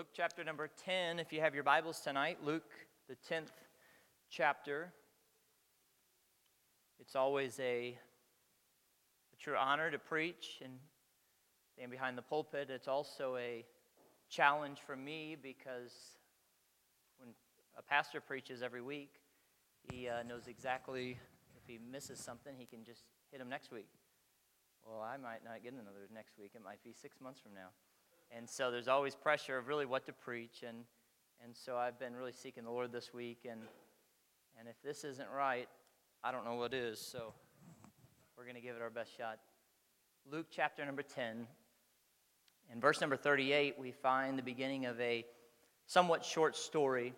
Luke chapter number 10, if you have your Bibles tonight, Luke, the 10th chapter. It's always a, a true honor to preach and stand behind the pulpit. It's also a challenge for me because when a pastor preaches every week, he uh, knows exactly if he misses something, he can just hit him next week. Well, I might not get another next week. It might be six months from now. And so there's always pressure of really what to preach. And, and so I've been really seeking the Lord this week. And, and if this isn't right, I don't know what is. So we're going to give it our best shot. Luke chapter number 10. In verse number 38, we find the beginning of a somewhat short story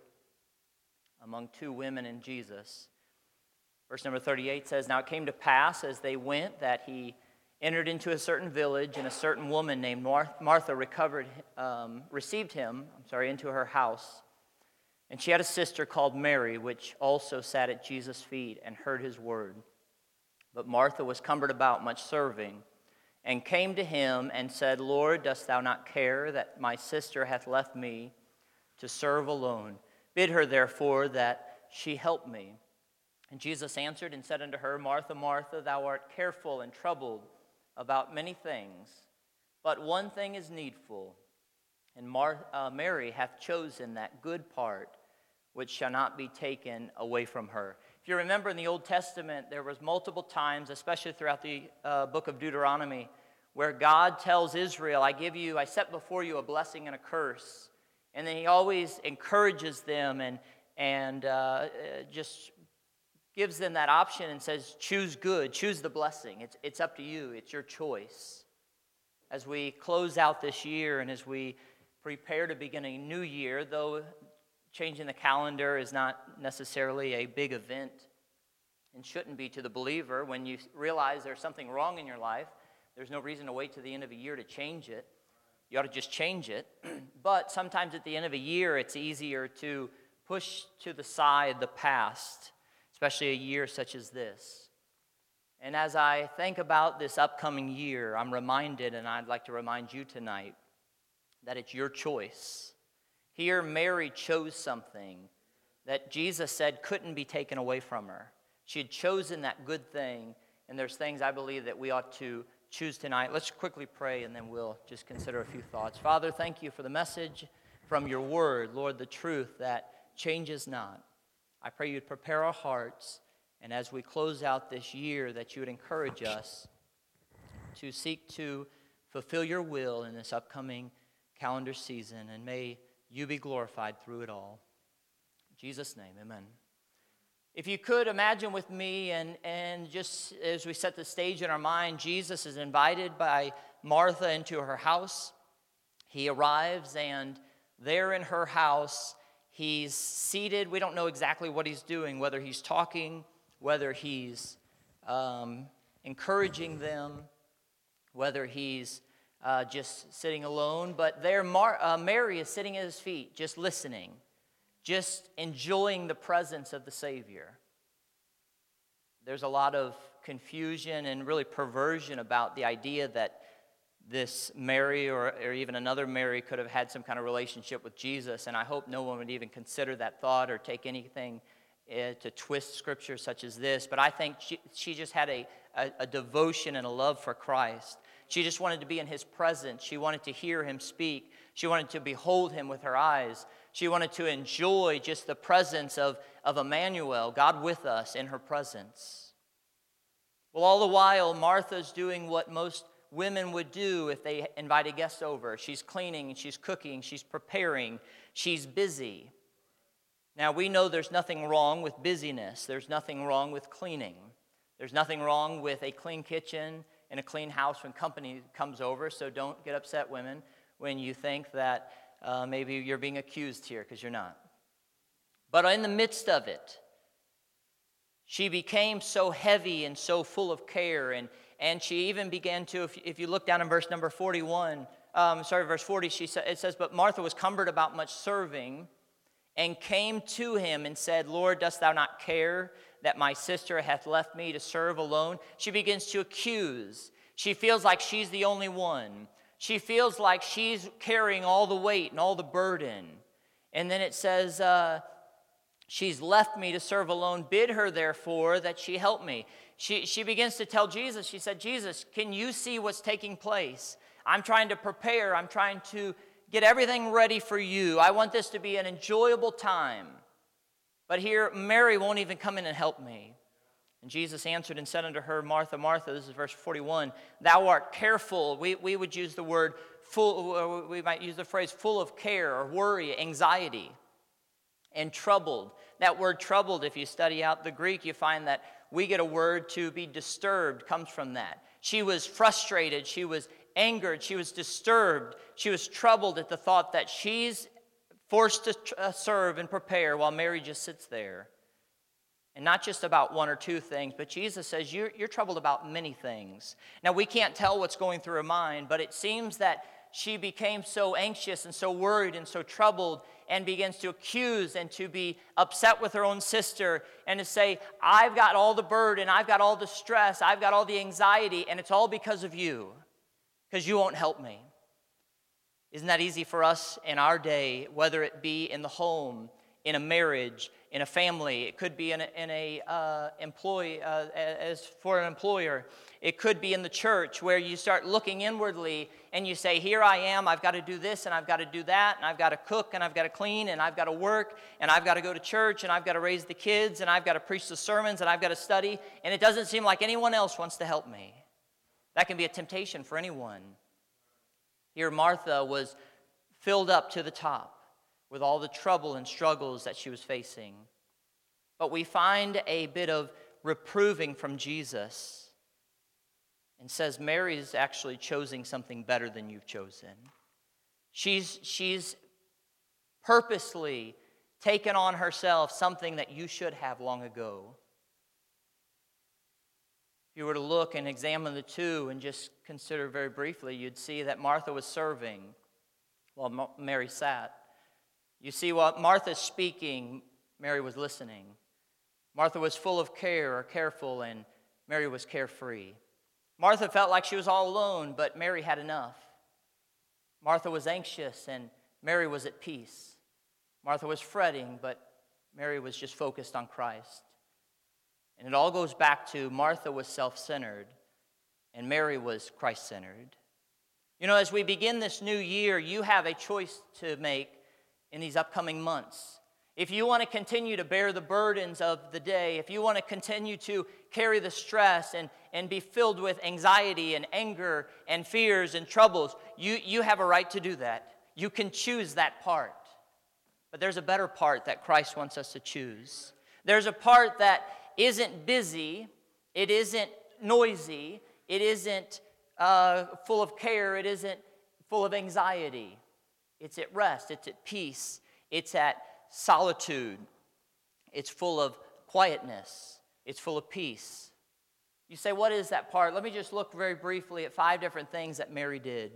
among two women and Jesus. Verse number 38 says, Now it came to pass as they went that he entered into a certain village, and a certain woman named Martha recovered, um, received him, I'm sorry, into her house. And she had a sister called Mary, which also sat at Jesus' feet and heard his word. But Martha was cumbered about much serving, and came to him and said, Lord, dost thou not care that my sister hath left me to serve alone? Bid her therefore that she help me. And Jesus answered and said unto her, Martha, Martha, thou art careful and troubled about many things, but one thing is needful. And Mar- uh, Mary hath chosen that good part which shall not be taken away from her. If you remember in the Old Testament, there was multiple times, especially throughout the uh, book of Deuteronomy, where God tells Israel, I give you, I set before you a blessing and a curse. And then he always encourages them and, and uh, uh just gives them that option and says, choose good, choose the blessing. It's, it's up to you, it's your choice. As we close out this year and as we prepare to begin a new year, though changing the calendar is not necessarily a big event and shouldn't be to the believer, when you realize there's something wrong in your life, there's no reason to wait to the end of a year to change it. You ought to just change it. but sometimes at the end of a year, it's easier to push to the side the past especially a year such as this. And as I think about this upcoming year, I'm reminded, and I'd like to remind you tonight, that it's your choice. Here, Mary chose something that Jesus said couldn't be taken away from her. She had chosen that good thing, and there's things I believe that we ought to choose tonight. Let's quickly pray, and then we'll just consider a few thoughts. Father, thank you for the message from your word, Lord, the truth that changes not. I pray you'd prepare our hearts, and as we close out this year, that you would encourage us to seek to fulfill your will in this upcoming calendar season, and may you be glorified through it all. In Jesus' name, amen. If you could imagine with me, and, and just as we set the stage in our mind, Jesus is invited by Martha into her house. He arrives, and there in her house, He's seated. We don't know exactly what he's doing, whether he's talking, whether he's um, encouraging them, whether he's uh, just sitting alone. But there, Mar- uh, Mary is sitting at his feet, just listening, just enjoying the presence of the Savior. There's a lot of confusion and really perversion about the idea that this Mary or, or even another Mary could have had some kind of relationship with Jesus. And I hope no one would even consider that thought or take anything uh, to twist scripture such as this. But I think she, she just had a, a, a devotion and a love for Christ. She just wanted to be in his presence. She wanted to hear him speak. She wanted to behold him with her eyes. She wanted to enjoy just the presence of, of Emmanuel, God with us in her presence. Well, all the while, Martha's doing what most women would do if they invited guests over. She's cleaning, she's cooking, she's preparing, she's busy. Now, we know there's nothing wrong with busyness, there's nothing wrong with cleaning, there's nothing wrong with a clean kitchen and a clean house when company comes over, so don't get upset, women, when you think that uh, maybe you're being accused here, because you're not. But in the midst of it, she became so heavy and so full of care and, and she even began to, if, if you look down in verse number 41, um, sorry, verse 40, she sa- it says, But Martha was cumbered about much serving and came to him and said, Lord, dost thou not care that my sister hath left me to serve alone? She begins to accuse. She feels like she's the only one. She feels like she's carrying all the weight and all the burden. And then it says, uh, She's left me to serve alone. Bid her, therefore, that she help me. She, she begins to tell Jesus, She said, Jesus, can you see what's taking place? I'm trying to prepare, I'm trying to get everything ready for you. I want this to be an enjoyable time. But here, Mary won't even come in and help me. And Jesus answered and said unto her, Martha, Martha, this is verse 41, thou art careful. We, we would use the word full, we might use the phrase full of care or worry, anxiety, and troubled. That word troubled, if you study out the Greek, you find that we get a word to be disturbed, comes from that. She was frustrated, she was angered, she was disturbed, she was troubled at the thought that she's forced to uh, serve and prepare while Mary just sits there. And not just about one or two things, but Jesus says, you're, you're troubled about many things. Now, we can't tell what's going through her mind, but it seems that she became so anxious and so worried and so troubled and begins to accuse and to be upset with her own sister and to say, I've got all the burden, I've got all the stress, I've got all the anxiety, and it's all because of you, because you won't help me. Isn't that easy for us in our day, whether it be in the home, in a marriage, in a family. It could be in a, in a uh, employee, uh, as for an employer. It could be in the church where you start looking inwardly and you say, Here I am, I've got to do this and I've got to do that, and I've got to cook and I've got to clean and I've got to work and I've got to go to church and I've got to raise the kids and I've got to preach the sermons and I've got to study, and it doesn't seem like anyone else wants to help me. That can be a temptation for anyone. Here, Martha was filled up to the top with all the trouble and struggles that she was facing. But we find a bit of reproving from Jesus and says Mary's actually choosing something better than you've chosen. She's, she's purposely taken on herself something that you should have long ago. If you were to look and examine the two and just consider very briefly, you'd see that Martha was serving while Mary sat. You see, while Martha's speaking, Mary was listening. Martha was full of care or careful, and Mary was carefree. Martha felt like she was all alone, but Mary had enough. Martha was anxious, and Mary was at peace. Martha was fretting, but Mary was just focused on Christ. And it all goes back to Martha was self centered, and Mary was Christ centered. You know, as we begin this new year, you have a choice to make in these upcoming months. If you want to continue to bear the burdens of the day, if you want to continue to carry the stress and, and be filled with anxiety and anger and fears and troubles, you, you have a right to do that. You can choose that part. But there's a better part that Christ wants us to choose. There's a part that isn't busy, it isn't noisy, it isn't uh, full of care, it isn't full of anxiety. It's at rest, it's at peace, it's at solitude, it's full of quietness, it's full of peace. You say, What is that part? Let me just look very briefly at five different things that Mary did.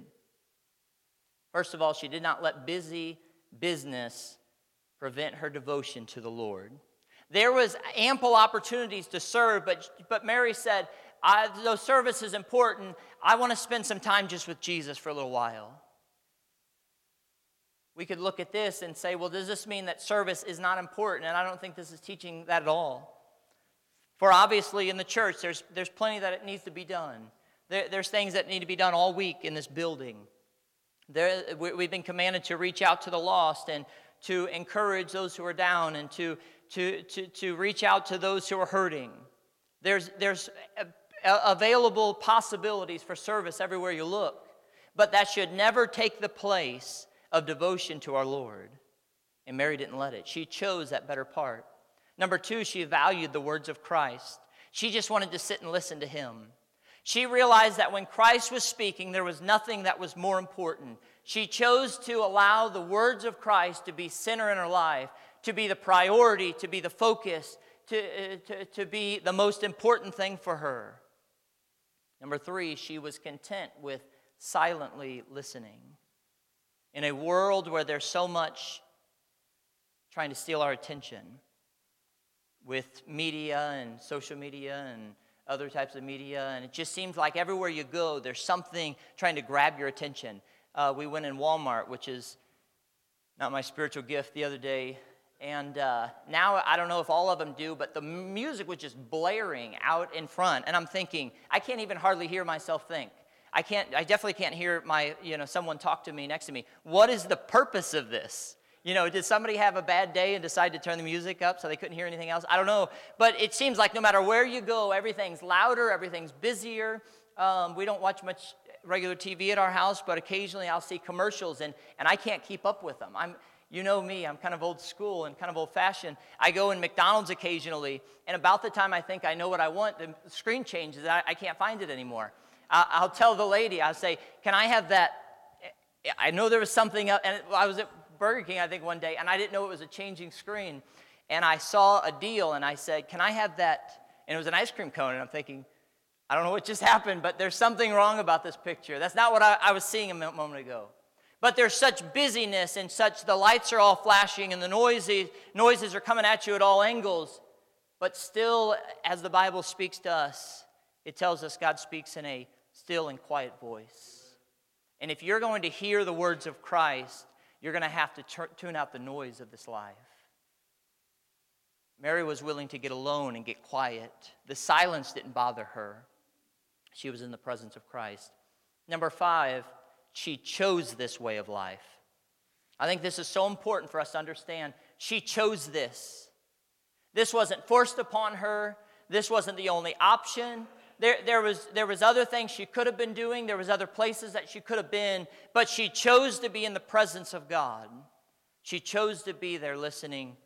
First of all, she did not let busy business prevent her devotion to the Lord. There was ample opportunities to serve, but, but Mary said, "Though service is important. I want to spend some time just with Jesus for a little while we could look at this and say, well, does this mean that service is not important? And I don't think this is teaching that at all. For obviously, in the church, there's, there's plenty that it needs to be done. There, there's things that need to be done all week in this building. There, we've been commanded to reach out to the lost and to encourage those who are down and to, to, to, to reach out to those who are hurting. There's, there's available possibilities for service everywhere you look, but that should never take the place of devotion to our Lord. And Mary didn't let it. She chose that better part. Number two, she valued the words of Christ. She just wanted to sit and listen to him. She realized that when Christ was speaking, there was nothing that was more important. She chose to allow the words of Christ to be center in her life, to be the priority, to be the focus, to, uh, to, to be the most important thing for her. Number three, she was content with silently listening in a world where there's so much trying to steal our attention with media and social media and other types of media, and it just seems like everywhere you go, there's something trying to grab your attention. Uh, we went in Walmart, which is not my spiritual gift, the other day, and uh, now I don't know if all of them do, but the music was just blaring out in front, and I'm thinking, I can't even hardly hear myself think. I can't. I definitely can't hear my, you know, someone talk to me next to me. What is the purpose of this? You know, did somebody have a bad day and decide to turn the music up so they couldn't hear anything else? I don't know. But it seems like no matter where you go, everything's louder, everything's busier. Um, we don't watch much regular TV at our house, but occasionally I'll see commercials and, and I can't keep up with them. I'm, you know me, I'm kind of old school and kind of old fashioned. I go in McDonald's occasionally, and about the time I think I know what I want, the screen changes. I, I can't find it anymore. I'll tell the lady, I'll say, Can I have that? I know there was something, else, and I was at Burger King, I think, one day, and I didn't know it was a changing screen. And I saw a deal, and I said, Can I have that? And it was an ice cream cone, and I'm thinking, I don't know what just happened, but there's something wrong about this picture. That's not what I, I was seeing a moment ago. But there's such busyness and such, the lights are all flashing and the noisy, noises are coming at you at all angles. But still, as the Bible speaks to us, it tells us God speaks in a still and quiet voice. And if you're going to hear the words of Christ, you're going to have to t- tune out the noise of this life. Mary was willing to get alone and get quiet. The silence didn't bother her. She was in the presence of Christ. Number five, she chose this way of life. I think this is so important for us to understand. She chose this. This wasn't forced upon her. This wasn't the only option there, there, was, there was other things she could have been doing. There was other places that she could have been. But she chose to be in the presence of God. She chose to be there listening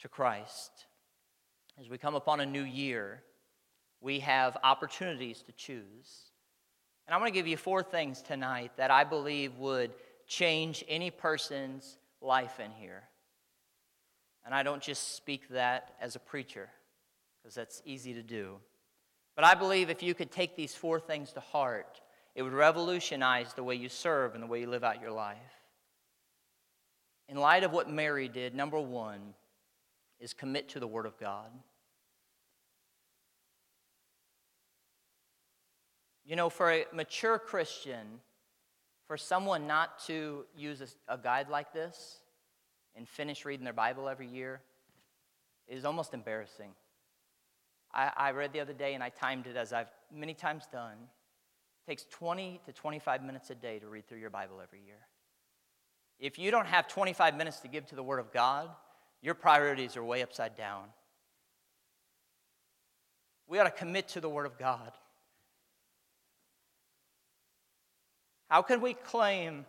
to Christ. As we come upon a new year, we have opportunities to choose. And I want to give you four things tonight that I believe would change any person's life in here. And I don't just speak that as a preacher, because that's easy to do. But I believe if you could take these four things to heart, it would revolutionize the way you serve and the way you live out your life. In light of what Mary did, number one is commit to the Word of God. You know, for a mature Christian, for someone not to use a, guide like this and finish reading their Bible every year is almost embarrassing. I, I read the other day and I timed it as I've many times done. It takes 20 to 25 minutes a day to read through your Bible every year. If you don't have 25 minutes to give to the Word of God, your priorities are way upside down. We ought to commit to the Word of God. How can we claim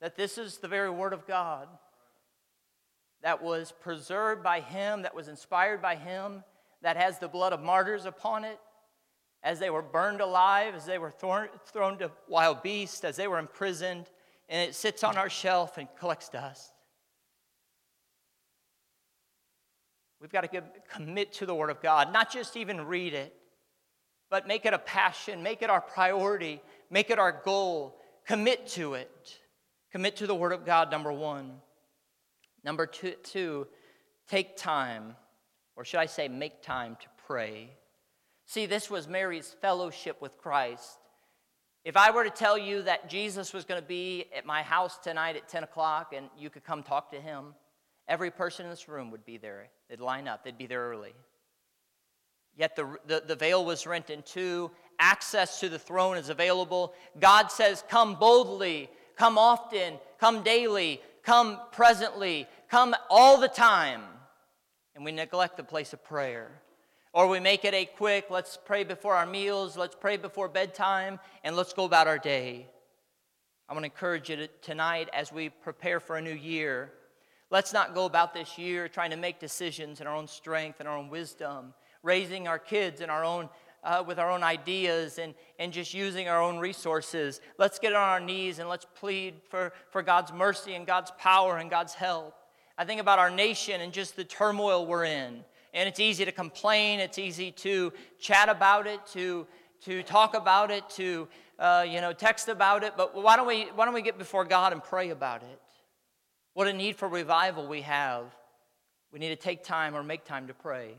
that this is the very Word of God that was preserved by Him, that was inspired by Him, that has the blood of martyrs upon it, as they were burned alive, as they were thrown, thrown to wild beasts, as they were imprisoned, and it sits on our shelf and collects dust. We've got to commit to the Word of God, not just even read it, but make it a passion, make it our priority, make it our goal. Commit to it. Commit to the Word of God, number one. Number two, two take time or should I say, make time to pray. See, this was Mary's fellowship with Christ. If I were to tell you that Jesus was going to be at my house tonight at 10 o'clock and you could come talk to him, every person in this room would be there. They'd line up, they'd be there early. Yet the, the, the veil was rent in two, access to the throne is available. God says, Come boldly, come often, come daily, come presently, come all the time and we neglect the place of prayer. Or we make it a quick, let's pray before our meals, let's pray before bedtime, and let's go about our day. I want to encourage you to, tonight as we prepare for a new year. Let's not go about this year trying to make decisions in our own strength and our own wisdom, raising our kids in our own, uh, with our own ideas and, and just using our own resources. Let's get on our knees and let's plead for, for God's mercy and God's power and God's help. I think about our nation and just the turmoil we're in. And it's easy to complain, it's easy to chat about it, to, to talk about it, to uh, you know, text about it. But why don't, we, why don't we get before God and pray about it? What a need for revival we have. We need to take time or make time to pray.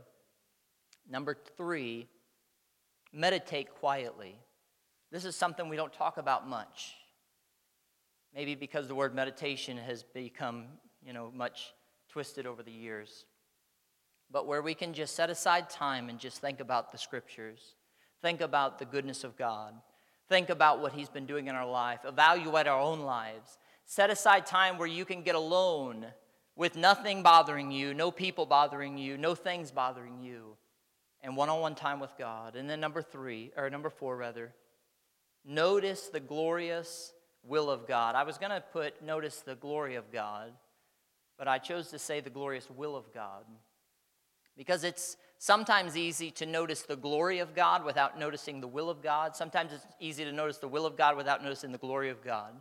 Number three, meditate quietly. This is something we don't talk about much. Maybe because the word meditation has become, you know, much twisted over the years. But where we can just set aside time and just think about the scriptures, think about the goodness of God, think about what He's been doing in our life, evaluate our own lives, set aside time where you can get alone with nothing bothering you, no people bothering you, no things bothering you, and one on one time with God. And then number three, or number four, rather, notice the glorious will of God. I was going to put notice the glory of God, but I chose to say the glorious will of God because it's sometimes easy to notice the glory of God without noticing the will of God. Sometimes it's easy to notice the will of God without noticing the glory of God.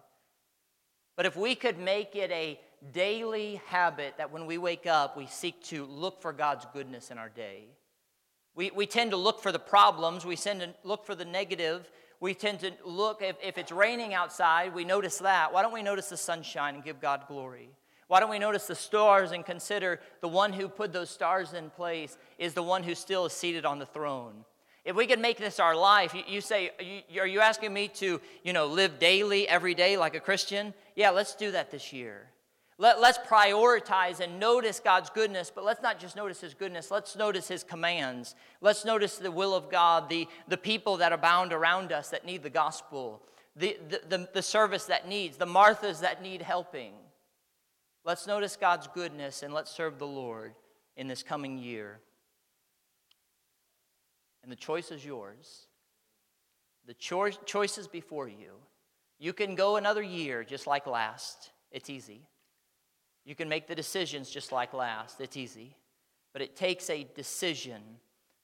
But if we could make it a daily habit that when we wake up, we seek to look for God's goodness in our day. We, we tend to look for the problems, we tend to look for the negative. We tend to look, if, if it's raining outside, we notice that. Why don't we notice the sunshine and give God glory? Why don't we notice the stars and consider the one who put those stars in place is the one who still is seated on the throne? If we could make this our life, you, you say, are you asking me to, you know, live daily, every day like a Christian? Yeah, let's do that this year. Let, let's prioritize and notice God's goodness, but let's not just notice His goodness, let's notice His commands. Let's notice the will of God, the, the people that abound around us that need the gospel, the, the, the, the service that needs, the Marthas that need helping. Let's notice God's goodness and let's serve the Lord in this coming year. And the choice is yours. The choice, choice is before you. You can go another year just like last. It's easy. You can make the decisions just like last. It's easy. But it takes a decision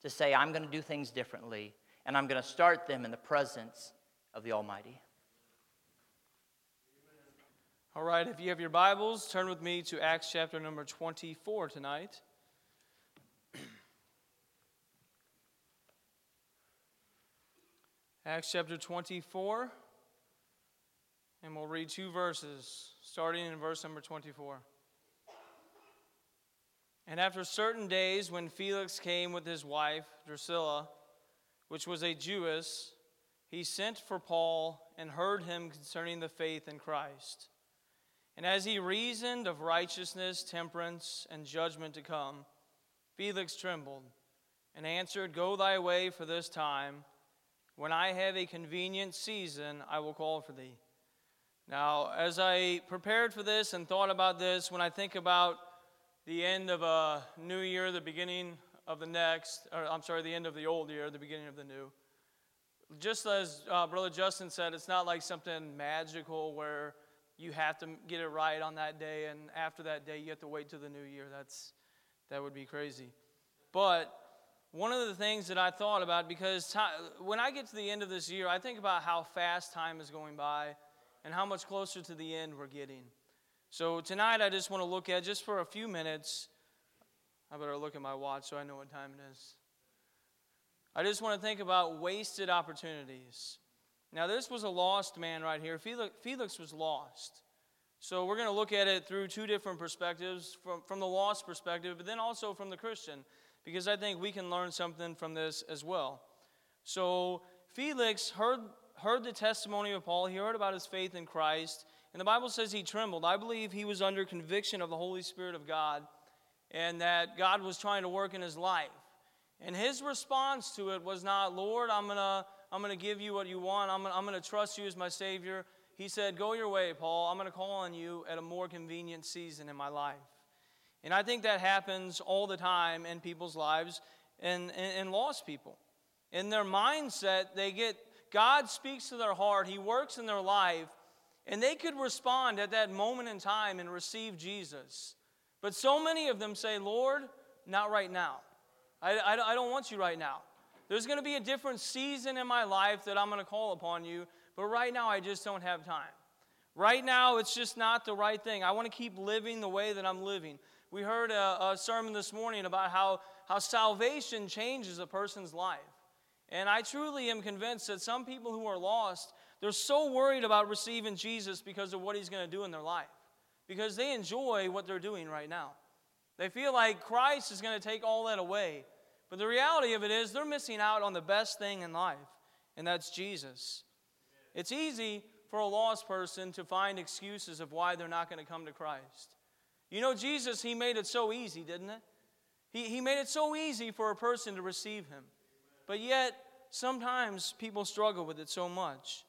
to say, I'm going to do things differently, and I'm going to start them in the presence of the Almighty. All right, if you have your Bibles, turn with me to Acts chapter number 24 tonight. Acts chapter 24, and we'll read two verses, starting in verse number 24. And after certain days, when Felix came with his wife, Drusilla, which was a Jewess, he sent for Paul and heard him concerning the faith in Christ. And as he reasoned of righteousness, temperance, and judgment to come, Felix trembled and answered, Go thy way for this time. When I have a convenient season, I will call for thee. Now, as I prepared for this and thought about this, when I think about the end of a new year, the beginning of the next, or I'm sorry, the end of the old year, the beginning of the new, just as uh, Brother Justin said, it's not like something magical where you have to get it right on that day, and after that day, you have to wait till the new year. That's that would be crazy. But one of the things that I thought about because when I get to the end of this year, I think about how fast time is going by, and how much closer to the end we're getting. So tonight, I just want to look at just for a few minutes. I better look at my watch so I know what time it is. I just want to think about wasted opportunities. Now, this was a lost man right here. Felix, was lost. So, we're going to look at it through two different perspectives from, from the lost perspective, but then also from the Christian, because I think we can learn something from this as well. So, Felix heard, heard the testimony of Paul, he heard about his faith in Christ, and the Bible says he trembled. I believe he was under conviction of the Holy Spirit of God, and that God was trying to work in his life. And his response to it was not, Lord, I'm going to I'm going to give you what you want. I'm going, I'm going to trust you as my Savior. He said, Go your way, Paul. I'm going to call on you at a more convenient season in my life. And I think that happens all the time in people's lives and, and, and lost people. In their mindset, they get, God speaks to their heart, He works in their life, and they could respond at that moment in time and receive Jesus. But so many of them say, Lord, not right now. I, I, I don't want you right now. There's going to be a different season in my life that I'm going to call upon you, but right now I just don't have time. Right now, it's just not the right thing. I want to keep living the way that I'm living. We heard a, a, sermon this morning about how, how salvation changes a person's life. And I truly am convinced that some people who are lost, they're so worried about receiving Jesus because of what he's going to do in their life, because they enjoy what they're doing right now. They feel like Christ is going to take all that away. But the reality of it is, they're missing out on the best thing in life, and that's Jesus. It's easy for a lost person to find excuses of why they're not going to come to Christ. You know, Jesus, He made it so easy, didn't it? He, he made it so easy for a person to receive Him. But yet, sometimes people struggle with it so much.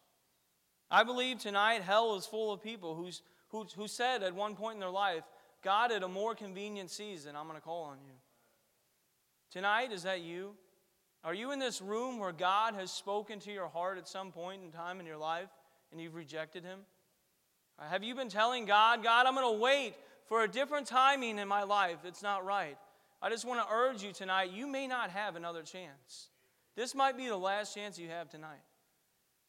I believe tonight hell is full of people who's, who, who said at one point in their life, God, at a more convenient season, I'm going to call on you. Tonight, is that you? Are you in this room where God has spoken to your heart at some point in time in your life and you've rejected Him? Have you been telling God, God, I'm going to wait for a different timing in my life? It's not right. I just want to urge you tonight, you may not have another chance. This might be the last chance you have tonight.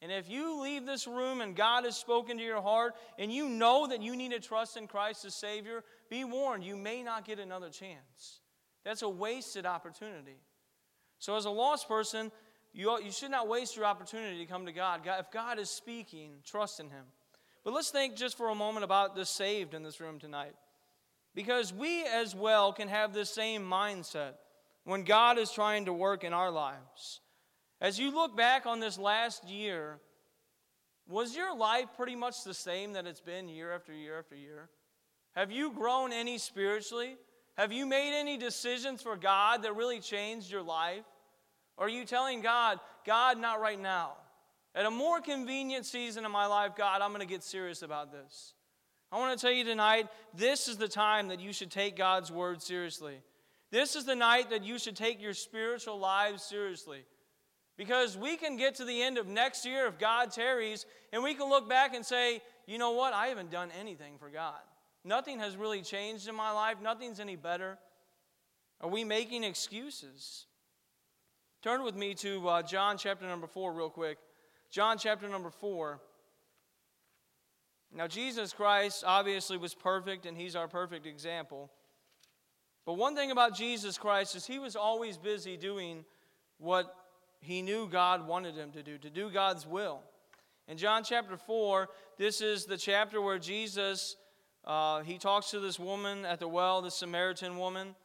And if you leave this room and God has spoken to your heart and you know that you need to trust in Christ as Savior, be warned, you may not get another chance. That's a wasted opportunity. So, as a lost person, you, you should not waste your opportunity to come to God. God. If God is speaking, trust in Him. But let's think just for a moment about the saved in this room tonight. Because we as well can have this same mindset when God is trying to work in our lives. As you look back on this last year, was your life pretty much the same that it's been year after year after year? Have you grown any spiritually? Have you made any decisions for God that really changed your life? Or are you telling God, God, not right now? At a more convenient season in my life, God, I'm going to get serious about this. I want to tell you tonight, this is the time that you should take God's word seriously. This is the night that you should take your spiritual lives seriously. Because we can get to the end of next year if God tarries, and we can look back and say, you know what? I haven't done anything for God. Nothing has really changed in my life. Nothing's any better. Are we making excuses? Turn with me to uh, John chapter number 4, real quick. John chapter number 4. Now, Jesus Christ obviously was perfect, and he's our perfect example. But one thing about Jesus Christ is he was always busy doing what he knew God wanted him to do, to do God's will. In John chapter 4, this is the chapter where Jesus, uh, he talks to this woman at the well, the Samaritan woman.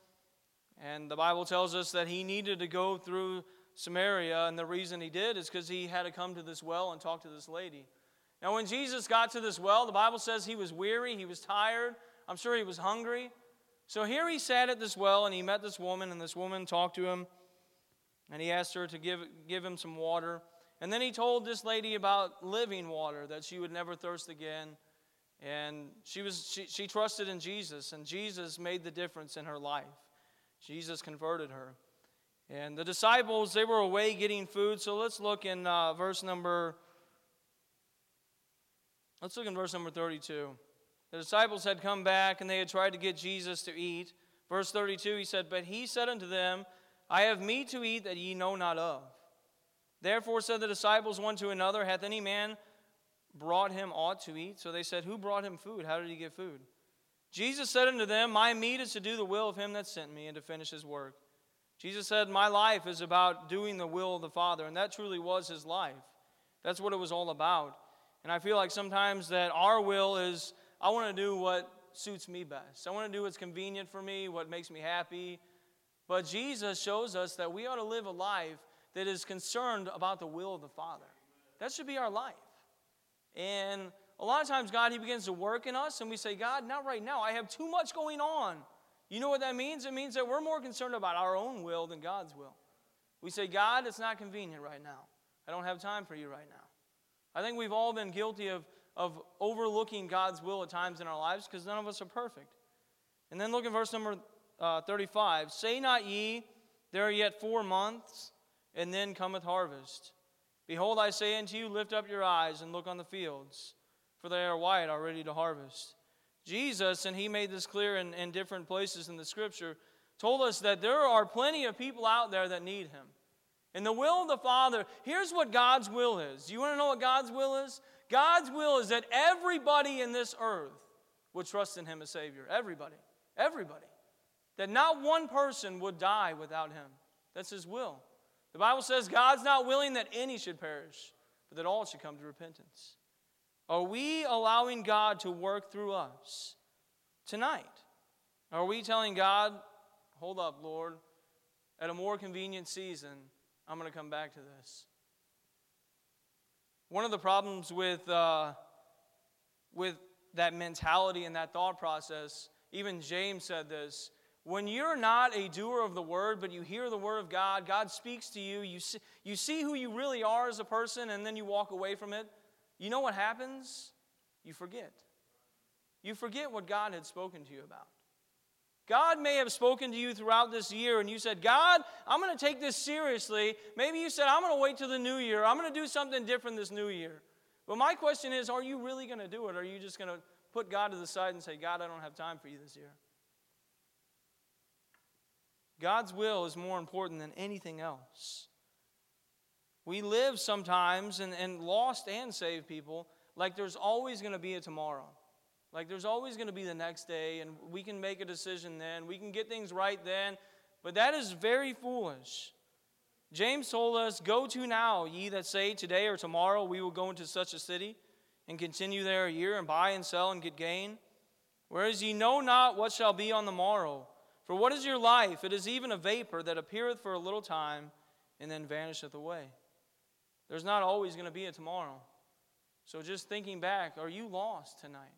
And the Bible tells us that he needed to go through Samaria, and the reason he did is because he had to come to this well and talk to this lady. Now, when Jesus got to this well, the Bible says he was weary, he was tired, I'm sure he was hungry. So here he sat at this well and he met this woman, and this woman talked to him, and he asked her to give, give him some water. And then he told this lady about living water, that she would never thirst again. And she, was, she, she trusted in Jesus, and Jesus made the difference in her life. Jesus converted her. And the disciples, they were away getting food. So let's look in uh, verse number, let's look in verse number 32. The disciples had come back and they had tried to get Jesus to eat. Verse 32, he said, But he said unto them, I have meat to eat that ye know not of. Therefore said the disciples one to another, Hath any man brought him aught to eat? So they said, Who brought him food? How did he get food? Jesus said unto them, My meat is to do the will of him that sent me and to finish his work. Jesus said, My life is about doing the will of the Father. And that truly was his life. That's what it was all about. And I feel like sometimes that our will is I want to do what suits me best. I want to do what's convenient for me, what makes me happy. But Jesus shows us that we ought to live a life that is concerned about the will of the Father. That should be our life. And a lot of times, God, He begins to work in us, and we say, God, not right now. I have too much going on. You know what that means? It means that we're more concerned about our own will than God's will. We say, God, it's not convenient right now. I don't have time for you right now. I think we've all been guilty of of overlooking God's will at times in our lives because none of us are perfect. And then look at verse number uh, 35. Say not ye, there are yet four months, and then cometh harvest. Behold, I say unto you, lift up your eyes and look on the fields, for they are white already to harvest. Jesus, and he made this clear in, in different places in the scripture, told us that there are plenty of people out there that need him. In the will of the Father, here's what God's will is. You want to know what God's will is? God's will is that everybody in this earth would trust in Him as Savior. Everybody. Everybody. That not one person would die without Him. That's His will. The Bible says God's not willing that any should perish, but that all should come to repentance. Are we allowing God to work through us tonight? Are we telling God, hold up, Lord? at a more convenient season, I'm going to come back to this. One of the problems with, uh, with that mentality and that thought process, even James said this. When you're not a doer of the word, but you hear the word of God, God speaks to you, you see, you see who you really are as a person, and then you walk away from it, you know what happens? You forget. You forget what God had spoken to you about. God may have spoken to you throughout this year, and you said, God, I'm going to take this seriously. Maybe you said, I'm going to wait till the new year. I'm going to do something different this new year. But my question is, are you really going to do it? Or are you just going to put God to the side and say, God, I don't have time for you this year? God's will is more important than anything else. We live sometimes, and, and lost and saved people, like there's always going to be a tomorrow. Like there's always going to be the next day, and we can make a decision then. We can get things right then. But that is very foolish. James told us, Go to now, ye that say, Today or tomorrow we will go into such a city, and continue there a year, and buy and sell and get gain. Whereas ye know not what shall be on the morrow. For what is your life? It is even a vapor that appeareth for a little time, and then vanisheth away. There's not always going to be a tomorrow. So just thinking back, are you lost tonight?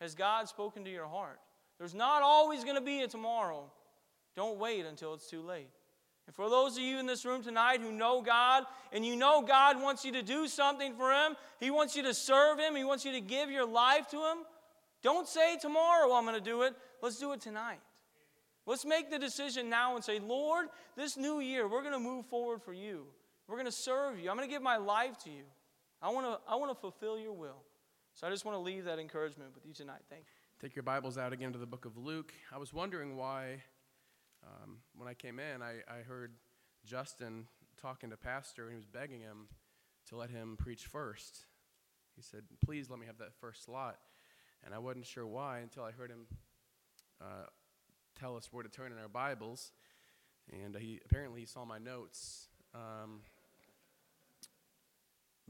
Has God spoken to your heart? There's not always going to be a tomorrow. Don't wait until it's too late. And for those of you in this room tonight who know God and you know God wants you to do something for Him, He wants you to serve Him, He wants you to give your life to Him, don't say tomorrow I'm going to do it. Let's do it tonight. Let's make the decision now and say, Lord, this new year, we're going to move forward for you. We're going to serve you. I'm going to give my life to you. I want to, I want to fulfill your will. So I just want to leave that encouragement with you tonight. Thank you. Take your Bibles out again to the book of Luke. I was wondering why, um, when I came in, I, I heard Justin talking to Pastor, and he was begging him to let him preach first. He said, Please let me have that first slot. And I wasn't sure why until I heard him uh, tell us where to turn in our Bibles. And he apparently he saw my notes um,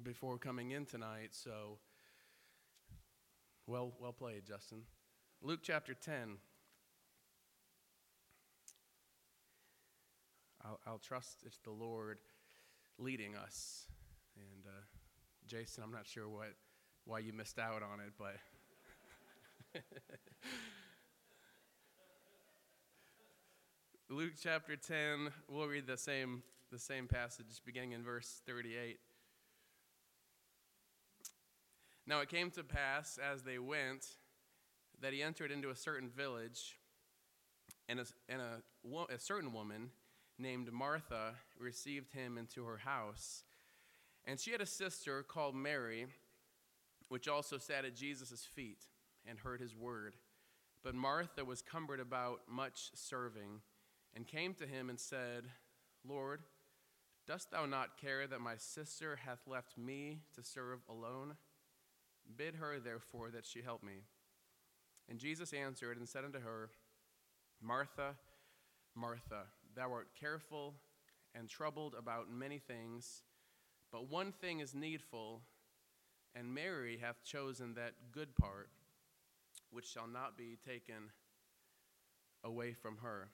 before coming in tonight, so well, well played, Justin. Luke chapter 10. I'll, I'll trust it's the Lord leading us. And uh, Jason, I'm not sure what why you missed out on it, but Luke chapter 10, we'll read the same the same passage beginning in verse 38. Now it came to pass as they went that he entered into a certain village, and a, and a, a certain woman named Martha received him into her house. And she had a sister called Mary, which also sat at Jesus' feet and heard his word. But Martha was cumbered about much serving, and came to him and said, Lord, dost thou not care that my sister hath left me to serve alone? Bid her, therefore, that she help me. And Jesus answered and said unto her, Martha, Martha, thou art careful and troubled about many things, but one thing is needful, and Mary hath chosen that good part, which shall not be taken away from her.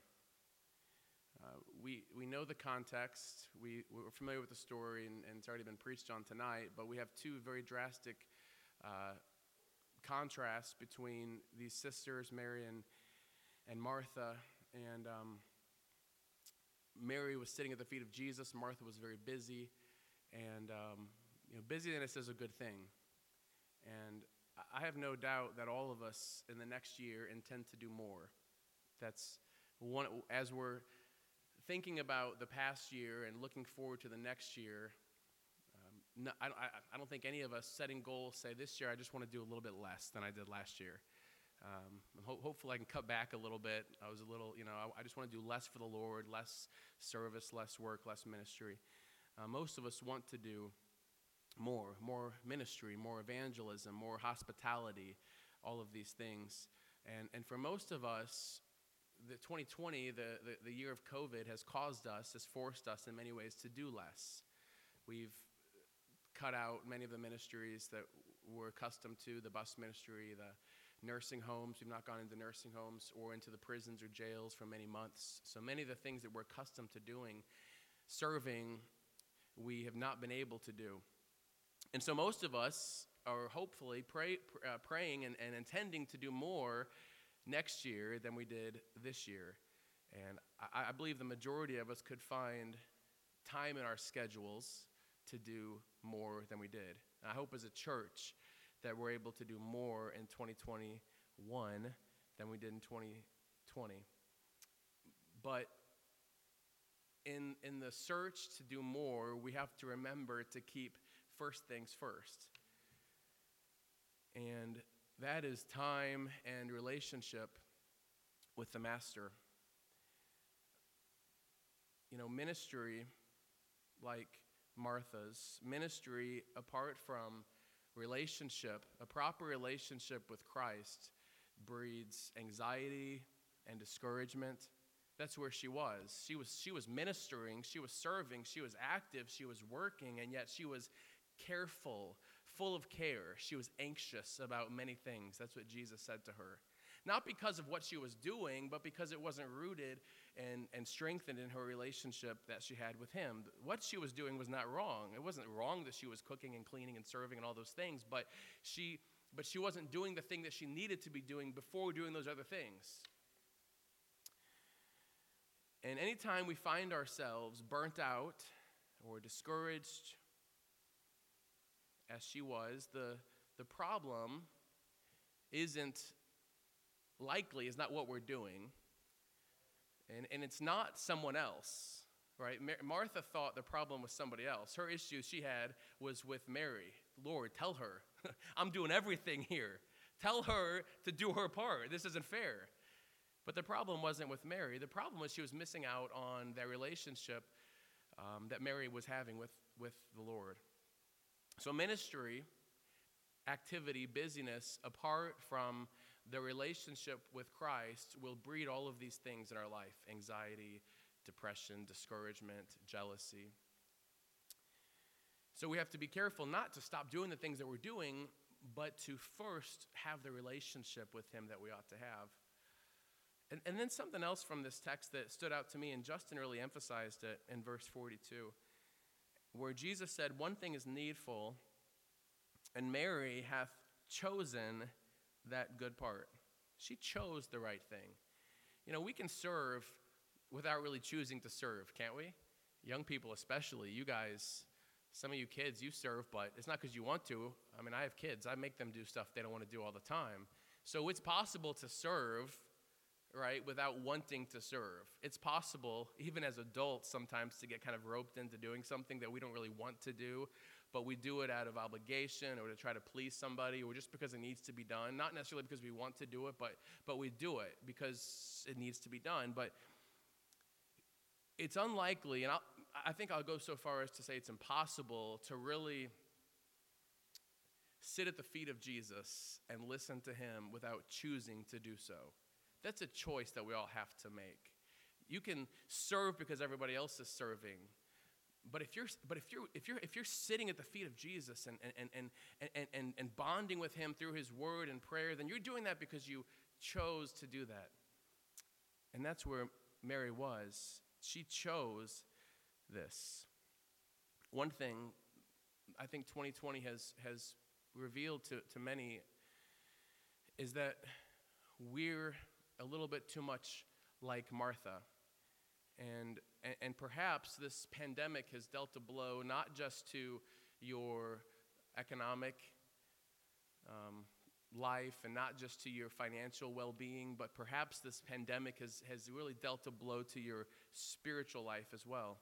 Uh, we, we know the context. We, we're familiar with the story, and, and, it's already been preached on tonight, but we have two very drastic uh, contrast between these sisters, Mary and, and Martha. And um, Mary was sitting at the feet of Jesus. Martha was very busy. And um, you know, busyness is a good thing. And I have no doubt that all of us in the next year intend to do more. That's one, as we're thinking about the past year and looking forward to the next year, no, I, I, don't think any of us setting goals say this year I just want to do a little bit less than I did last year. Um, ho- hopefully, I can cut back a little bit. I was a little, you know, I, I, just want to do less for the Lord, less service, less work, less ministry. Uh, most of us want to do more, more ministry, more evangelism, more hospitality, all of these things. And, and for most of us, the 2020, the, the, the year of COVID, has caused us, has forced us in many ways to do less. We've cut out many of the ministries that we're accustomed to the bus ministry, the nursing homes. We've not gone into nursing homes or into the prisons or jails for many months. So many of the things that we're accustomed to doing, serving, we have not been able to do. And so most of us are hopefully pray, uh, praying and, and intending to do more next year than we did this year. And I, I believe the majority of us could find time in our schedules to do more than we did. And I hope as a church that we're able to do more in 2021 than we did in 2020. But in, in the search to do more, we have to remember to keep first things first. And that is time and relationship with the Master. You know, ministry, like Martha's, ministry apart from relationship, a proper relationship with Christ, breeds anxiety and discouragement. That's where she was. She was she was ministering, she was serving, she was active, she was working, and yet she was careful, full of care. She was anxious about many things. That's what Jesus said to her. Not because of what she was doing, but because it wasn't rooted and, and strengthened in her relationship that she had with him. What she was doing was not wrong. It wasn't wrong that she was cooking and cleaning and serving and all those things, but she, but she wasn't doing the thing that she needed to be doing before doing those other things. And anytime we find ourselves burnt out or discouraged, as she was, the, the problem isn't likely, is not what we're doing. And, and it's not someone else, right? Mar- Martha thought the problem was somebody else. Her issue she had was with Mary. Lord, tell her, I'm doing everything here. Tell her to do her part. This isn't fair. But the problem wasn't with Mary. The problem was she was missing out on that relationship um, that Mary was having with, with the Lord. So, ministry, activity, busyness, apart from the relationship with Christ, will breed all of these things in our life anxiety, depression, discouragement, jealousy. So, we have to be careful not to stop doing the things that we're doing, but to first have the relationship with Him that we ought to have. And, and then something else from this text that stood out to me, and Justin really emphasized it in verse 42, where Jesus said, One thing is needful, and Mary hath chosen that good part. She chose the right thing. You know, we can serve without really choosing to serve, can't we? Young people, especially, you guys, some of you kids, you serve, but it's not because you want to. I mean, I have kids, I make them do stuff they don't want to do all the time. So it's possible to serve right, without wanting to serve. It's possible, even as adults, sometimes to get kind of roped into doing something that we don't really want to do, but we do it out of obligation or to try to please somebody or just because it needs to be done. Not necessarily because we want to do it, but, but we do it because it needs to be done. But it's unlikely, and I'll, I think I'll go so far as to say it's impossible to really sit at the feet of Jesus and listen to him without choosing to do so. That's a choice that we all have to make. You can serve because everybody else is serving. But if you're, but if you're, if you're, if you're sitting at the feet of Jesus and, and, and, and, and, and bonding with him through his word and prayer, then you're doing that because you chose to do that. And that's where Mary was. She chose this. One thing I think 2020 has, has revealed to, to many is that we're a little bit too much like Martha. And, and, perhaps this pandemic has dealt a blow not just to your economic um, life and not just to your financial well being, but perhaps this pandemic has, has really dealt a blow to your spiritual life as well,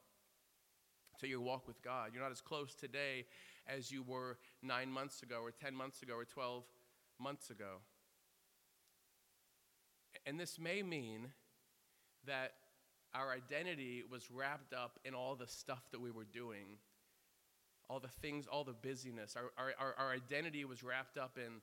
to your walk with God. You're not as close today as you were nine months ago, or 10 months ago, or 12 months ago. And this may mean that our identity was wrapped up in all the stuff that we were doing, all the things, all the busyness. Our, our, our identity was wrapped up in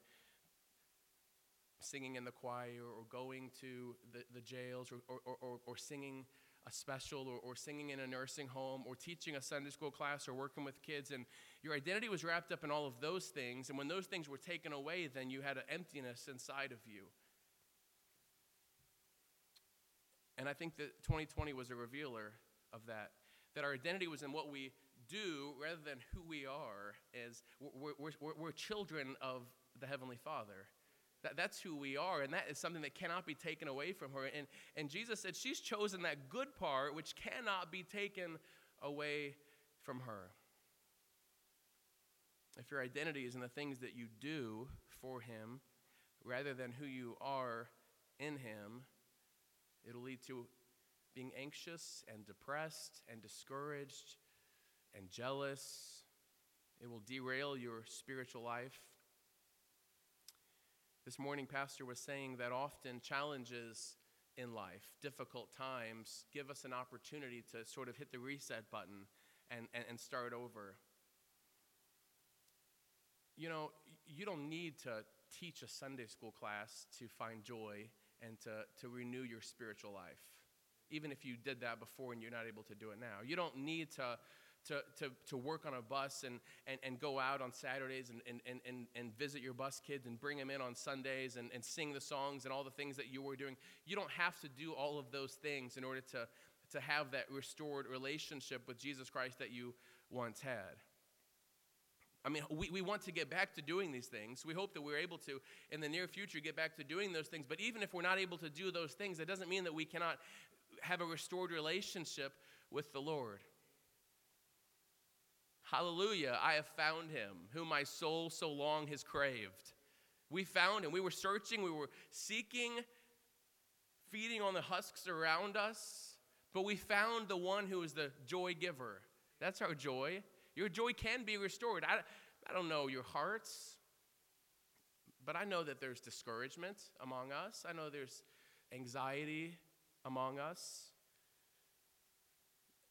singing in the choir or going to the, the jails or, or, or, or singing a special or, or singing in a nursing home or teaching a Sunday school class or working with kids. And your identity was wrapped up in all of those things. And when those things were taken away, then you had an emptiness inside of you. And I think that 2020 was a revealer of that. That our identity was in what we do rather than who we are. As we're, we're, we're, we're children of the Heavenly Father. That, that's who we are, and that is something that cannot be taken away from her. And, and Jesus said she's chosen that good part which cannot be taken away from her. If your identity is in the things that you do for Him rather than who you are in Him, it'll lead to being anxious and depressed and discouraged and jealous. It will derail your spiritual life. This morning, Pastor was saying that often challenges in life, difficult times, give us an opportunity to sort of hit the reset button and, and, and start over. You know, you don't need to teach a Sunday school class to find joy and to, to renew your spiritual life, even if you did that before and you're not able to do it now. You don't need to to, to, to work on a bus and, and, and go out on Saturdays and, and, and, and visit your bus kids and bring them in on Sundays and, and sing the songs and all the things that you were doing. You don't have to do all of those things in order to, to have that restored relationship with Jesus Christ that you once had. I mean, we, we want to get back to doing these things. We hope that we're able to, in the near future, get back to doing those things. But even if we're not able to do those things, that doesn't mean that we cannot have a restored relationship with the Lord. Hallelujah, I have found him, whom my soul so long has craved. We found him. We were searching, we were seeking, feeding on the husks around us, but we found the one who is the joy giver. That's our joy. Your joy can be restored. I, I don't know your hearts, but I know that there's discouragement among us. I know there's anxiety among us.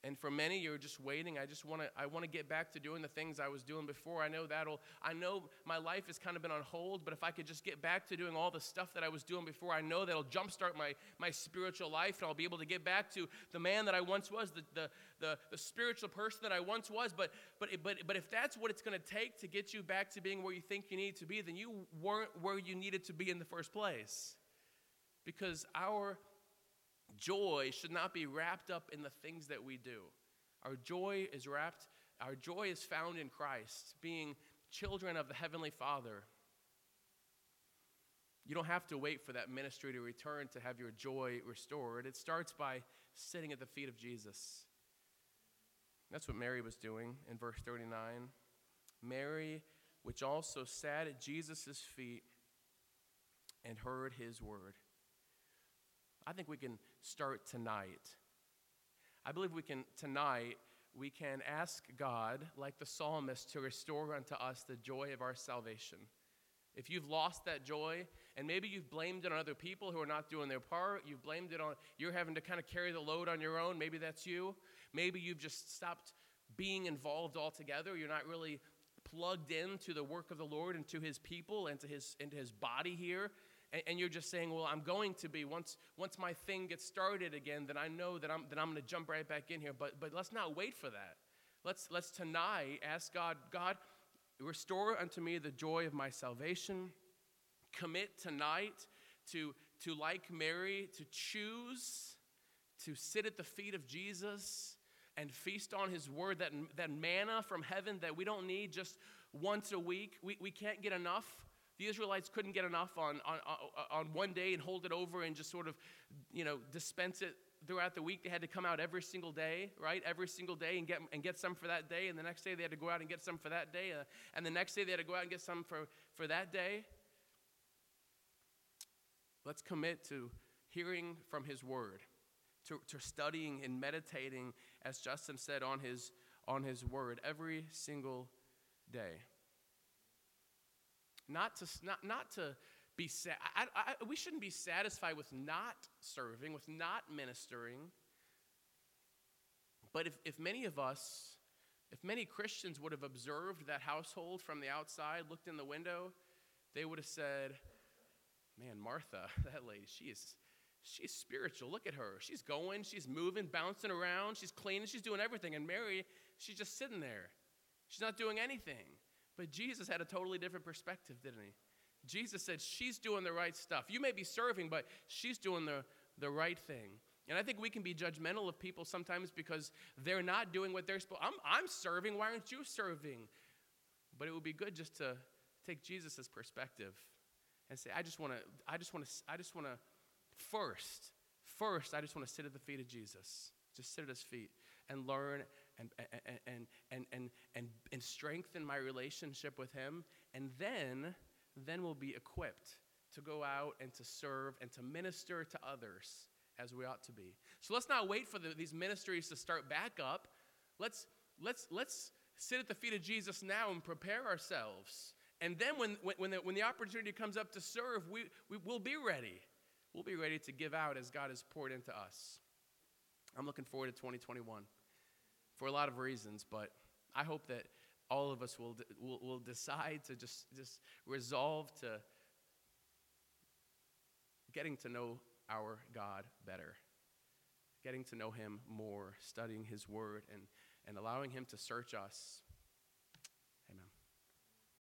And for many, you're just waiting. I just want to. I want to get back to doing the things I was doing before. I know that'll. I know my life has kind of been on hold, but if I could just get back to doing all the stuff that I was doing before, I know that'll jumpstart my my spiritual life, and I'll be able to get back to the man that I once was, the the the, the spiritual person that I once was. But but but but if that's what it's going to take to get you back to being where you think you need to be, then you weren't where you needed to be in the first place, because our joy should not be wrapped up in the things that we do. Our joy is wrapped, our joy is found in Christ, being children of the Heavenly Father. You don't have to wait for that ministry to return to have your joy restored. It starts by sitting at the feet of Jesus. That's what Mary was doing in verse 39. Mary, which also sat at Jesus' feet and heard his word. I think we can start tonight. I believe we can, tonight, we can ask God, like the psalmist, to restore unto us the joy of our salvation. If you've lost that joy, and maybe you've blamed it on other people who are not doing their part, you've blamed it on, you're having to kind of carry the load on your own, maybe that's you. Maybe you've just stopped being involved altogether. You're not really plugged into the work of the Lord and to his people and to his, into his body here and, and, you're just saying, well, I'm going to be, once, once my thing gets started again, then I know that I'm, that I'm going to jump right back in here. But, but let's not wait for that. Let's, let's tonight ask God, God, restore unto me the joy of my salvation. Commit tonight to, to like Mary, to choose to sit at the feet of Jesus and feast on his word, that, that manna from heaven that we don't need just once a week. We, we can't get enough the Israelites couldn't get enough on, on, on one day and hold it over and just sort of, you know, dispense it throughout the week. They had to come out every single day, right? Every single day and get, and get some for that day. And the next day they had to go out and get some for that day. Uh, and the next day they had to go out and get some for, for that day. Let's commit to hearing from His Word, to, to studying and meditating, as Justin said, on His, on his Word every single day. Not to, not, not to be sad. I, I, we shouldn't be satisfied with not serving, with not ministering. But if, if many of us, if many Christians would have observed that household from the outside, looked in the window, they would have said, Man, Martha, that lady, she is, she's spiritual. Look at her. She's going, she's moving, bouncing around, she's cleaning, she's doing everything. And Mary, she's just sitting there. She's not doing anything. But Jesus had a totally different perspective, didn't he? Jesus said, She's doing the right stuff. You may be serving, but she's doing the, the right thing. And I think we can be judgmental of people sometimes because they're not doing what they're supposed I'm, I'm serving, why aren't you serving? But it would be good just to take Jesus' perspective and say, I just want to, I just want to, I just want to first, first, I just want to sit at the feet of Jesus. Just sit at his feet and learn and, and, and, and, and, and, strengthen my relationship with him. And then, then we'll be equipped to go out and to serve and to minister to others as we ought to be. So let's not wait for the, these ministries to start back up. Let's, let's, let's sit at the feet of Jesus now and prepare ourselves. And then when, when, when, the, when the opportunity comes up to serve, we, we will be ready. We'll be ready to give out as God has poured into us. I'm looking forward to 2021 for a lot of reasons, but I hope that all of us will, will, will decide to just, just resolve to getting to know our God better, getting to know Him more, studying His Word, and, and allowing Him to search us